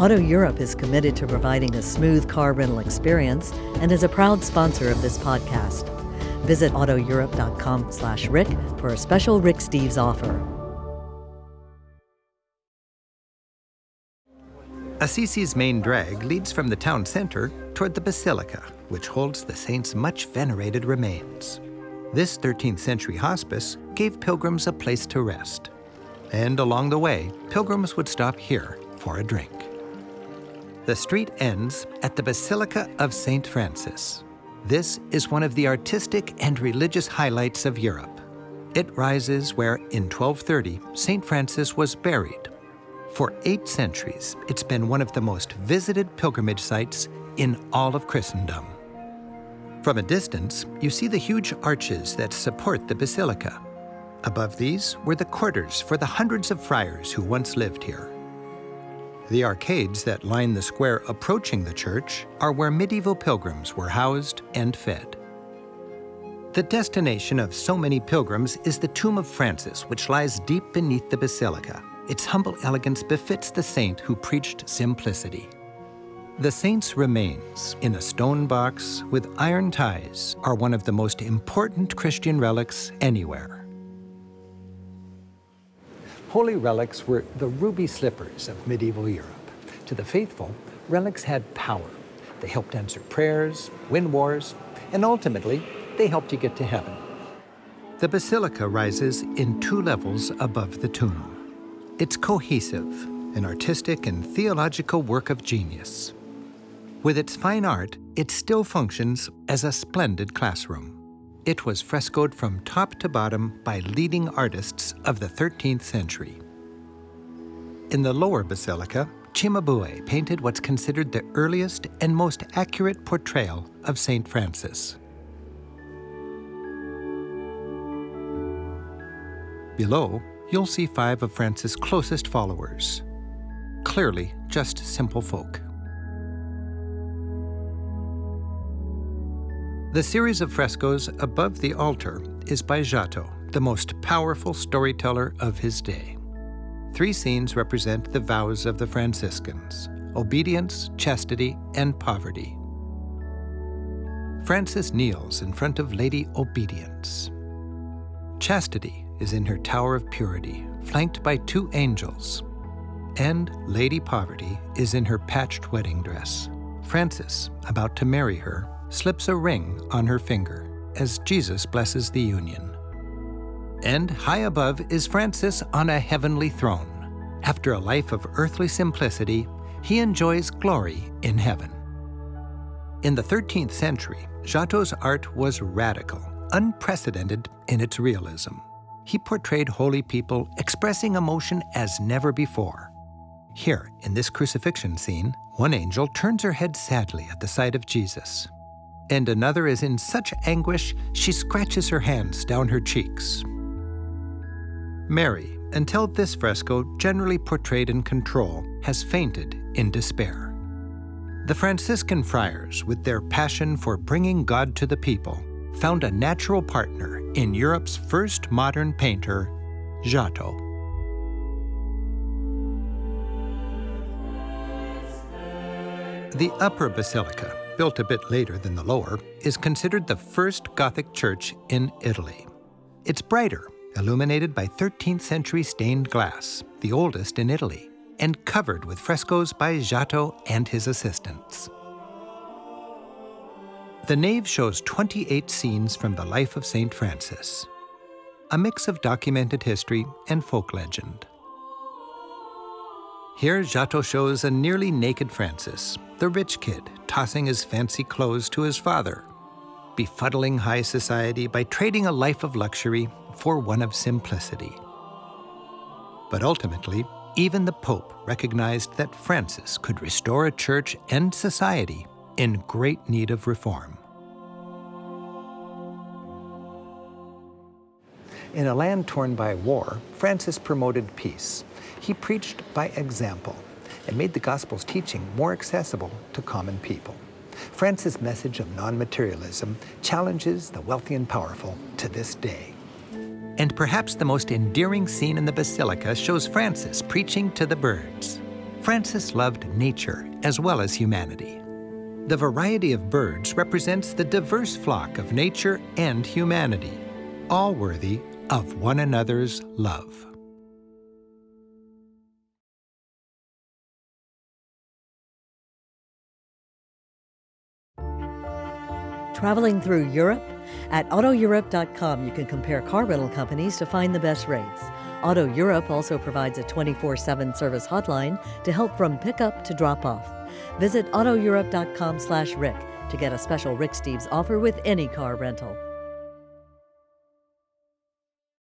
Auto Europe is committed to providing a smooth car rental experience and is a proud sponsor of this podcast. Visit autoeurope.com slash Rick for a special Rick Steves offer. Assisi's main drag leads from the town center toward the basilica, which holds the saint's much venerated remains. This 13th century hospice gave pilgrims a place to rest. And along the way, pilgrims would stop here for a drink. The street ends at the Basilica of St. Francis. This is one of the artistic and religious highlights of Europe. It rises where, in 1230, St. Francis was buried. For eight centuries, it's been one of the most visited pilgrimage sites in all of Christendom. From a distance, you see the huge arches that support the basilica. Above these were the quarters for the hundreds of friars who once lived here. The arcades that line the square approaching the church are where medieval pilgrims were housed and fed. The destination of so many pilgrims is the tomb of Francis, which lies deep beneath the basilica. Its humble elegance befits the saint who preached simplicity. The saint's remains in a stone box with iron ties are one of the most important Christian relics anywhere. Holy relics were the ruby slippers of medieval Europe. To the faithful, relics had power. They helped answer prayers, win wars, and ultimately, they helped you get to heaven. The basilica rises in two levels above the tomb. It's cohesive, an artistic and theological work of genius. With its fine art, it still functions as a splendid classroom. It was frescoed from top to bottom by leading artists of the 13th century. In the lower basilica, Cimabue painted what's considered the earliest and most accurate portrayal of St. Francis. Below, you'll see five of Francis' closest followers. Clearly, just simple folk. The series of frescoes above the altar is by Giotto, the most powerful storyteller of his day. Three scenes represent the vows of the Franciscans obedience, chastity, and poverty. Francis kneels in front of Lady Obedience. Chastity is in her tower of purity, flanked by two angels. And Lady Poverty is in her patched wedding dress. Francis, about to marry her, slips a ring on her finger as Jesus blesses the union. And high above is Francis on a heavenly throne. After a life of earthly simplicity, he enjoys glory in heaven. In the 13th century, Giotto's art was radical, unprecedented in its realism. He portrayed holy people expressing emotion as never before. Here, in this crucifixion scene, one angel turns her head sadly at the sight of Jesus and another is in such anguish she scratches her hands down her cheeks. Mary, until this fresco, generally portrayed in control, has fainted in despair. The Franciscan friars, with their passion for bringing God to the people, found a natural partner in Europe's first modern painter, Giotto. The upper basilica built a bit later than the lower, is considered the first Gothic church in Italy. It's brighter, illuminated by 13th century stained glass, the oldest in Italy, and covered with frescoes by Giotto and his assistants. The nave shows 28 scenes from the life of St. Francis, a mix of documented history and folk legend. Here, Giotto shows a nearly naked Francis, the rich kid tossing his fancy clothes to his father, befuddling high society by trading a life of luxury for one of simplicity. But ultimately, even the Pope recognized that Francis could restore a church and society in great need of reform. In a land torn by war, Francis promoted peace. He preached by example and made the gospel's teaching more accessible to common people. Francis' message of non materialism challenges the wealthy and powerful to this day. And perhaps the most endearing scene in the basilica shows Francis preaching to the birds. Francis loved nature as well as humanity. The variety of birds represents the diverse flock of nature and humanity, all worthy of one another's love. Traveling through Europe? At AutoEurope.com, you can compare car rental companies to find the best rates. Auto Europe also provides a 24 7 service hotline to help from pickup to drop off. Visit AutoEurope.com slash Rick to get a special Rick Steves offer with any car rental.